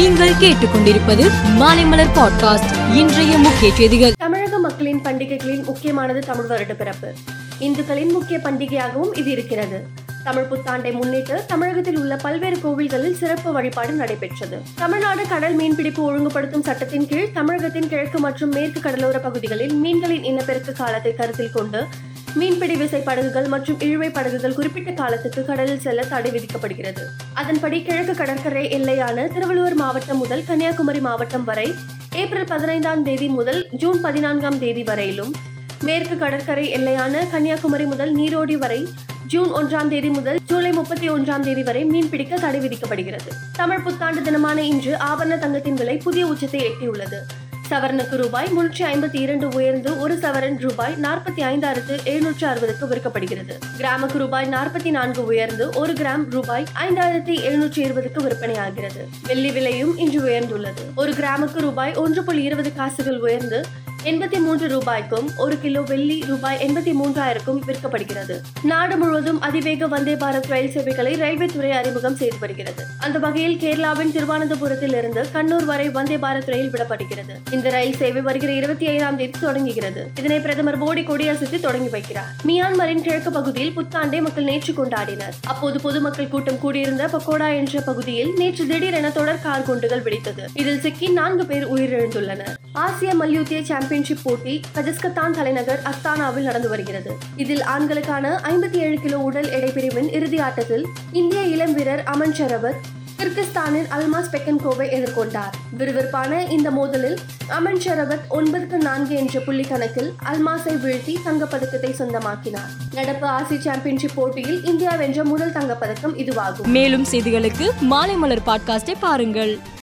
நீங்கள் கேட்டுக்கொண்டிருப்பது மாலைமலர் பாட்காஸ்ட். இன்றைய முக்கிய செய்திகள். தமிழக மக்களின் பண்டிகைகளின் முக்கியமானது தமிழ் வருட பிறப்பு. இந்துக்களின் முக்கிய பண்டிகையாகவும் இது இருக்கிறது. தமிழ் புத்தாண்டை முன்னிட்டு தமிழகத்தில் உள்ள பல்வேறு கோவில்களில் சிறப்பு வழிபாடு நடைபெற்றது. தமிழ்நாடு கடல் மீன்பிடிப்பு ஒழுங்குபடுத்தும் சட்டத்தின் கீழ் தமிழகத்தின் கிழக்கு மற்றும் மேற்கு கடலோர பகுதிகளில் மீன்களின் இனப்பெருக்க காலத்தை கருத்தில் கொண்டு மீன்பிடி விசை படகுகள் மற்றும் இழுவை படகுகள் குறிப்பிட்ட காலத்துக்கு கடலில் செல்ல தடை விதிக்கப்படுகிறது. அதன்படி கிழக்கு கடற்கரை எல்லையான திருவள்ளூர் மாவட்டம் முதல் கன்னியாகுமரி மாவட்டம் வரை ஏப்ரல் பதினைந்தாம் தேதி முதல் ஜூன் பதினான்காம் தேதி வரையிலும் மேற்கு கடற்கரை எல்லையான கன்னியாகுமரி முதல் நீரோடி வரை ஜூன் ஒன்றாம் தேதி முதல் ஜூலை முப்பத்தி ஒன்றாம் தேதி வரை மீன்பிடிக்க தடை விதிக்கப்படுகிறது. தமிழ் புத்தாண்டு தினமான இன்று ஆபரண தங்கத்தின் விலை புதிய உச்சத்தை எட்டியுள்ளது. சவரனுக்கு ரூபாய் முன்னூற்றி ஐம்பத்தி இரண்டு உயர்ந்து ஒரு சவரன் ரூபாய் நாற்பத்தி ஐந்தாயிரத்து எழுநூற்று அறுபதுக்கு விற்கப்படுகிறது. கிராமுக்கு ரூபாய் நாற்பத்தி நான்கு உயர்ந்து ஒரு கிராம் ரூபாய் ஐந்தாயிரத்தி எழுநூற்றி இருபதுக்கு விற்பனையாகிறது. வெள்ளி விலையும் இன்று உயர்ந்துள்ளது. ஒரு கிராமுக்கு ரூபாய் ஒன்று புள்ளி இருபது காசுகள் உயர்ந்து எண்பத்தி மூன்று ரூபாய்க்கும் ஒரு கிலோ வெள்ளி ரூபாய் எண்பத்தி மூன்றாயிரக்கும் விற்கப்படுகிறது. நாடு முழுவதும் அதிவேக வந்தே பாரத் ரயில் சேவைகளை ரயில்வே துறை அறிமுகம் செய்து வருகிறது. அந்த வகையில் கேரளாவின் திருவனந்தபுரத்தில் இருந்து கண்ணூர் வரை வந்தே பாரத் ரயில் விடப்படுகிறது. இந்த ரயில் சேவை வருகிற இருபத்தி ஐந்தாம் தேதி தொடங்குகிறது. இதனை பிரதமர் மோடி கொடியசைத்து தொடங்கி வைக்கிறார். மியான்மரின் கிழக்கு பகுதியில் புத்தாண்டை மக்கள் நேற்று கொண்டாடினர். அப்போது பொதுமக்கள் கூட்டம் கூடியிருந்த பக்கோடா என்ற பகுதியில் நேற்று திடீரென தொடர் கார் குண்டுகள் வெடித்தது. இதில் சிக்கி நான்கு பேர் உயிரிழந்துள்ளனர். ஆசிய மல்யுத்திய சாம்பியன் சாம்பியன்ஷிப் போட்டி கஜஸ்கத்தான் தலைநகர் அஸ்தானாவில் நடந்து வருகிறது. இதில் ஆண்களுக்கான ஐம்பத்தி ஏழு கிலோ உடல் எடை பிரிவின் இறுதி ஆட்டத்தில் இந்திய இளம் வீரர் அமன் ஷரவத் கிர்கிஸ்தானின் அல்மாஸ் பெக்கன்கோவை எதிர்கொண்டார். விறுவிறுப்பான இந்த மோதலில் அமன் ஷரவத் ஒன்பதுக்கு நான்கு என்ற புள்ளி கணக்கில் அல்மாஸை வீழ்த்தி தங்கப்பதக்கத்தை சொந்தமாக்கினார். நடப்பு ஆசிய சாம்பியன்ஷிப் போட்டியில் இந்தியா வென்ற முதல் தங்கப்பதக்கம் இதுவாகும். மேலும் செய்திகளுக்கு மாலை மலர் பாட்காஸ்டை பாருங்கள்.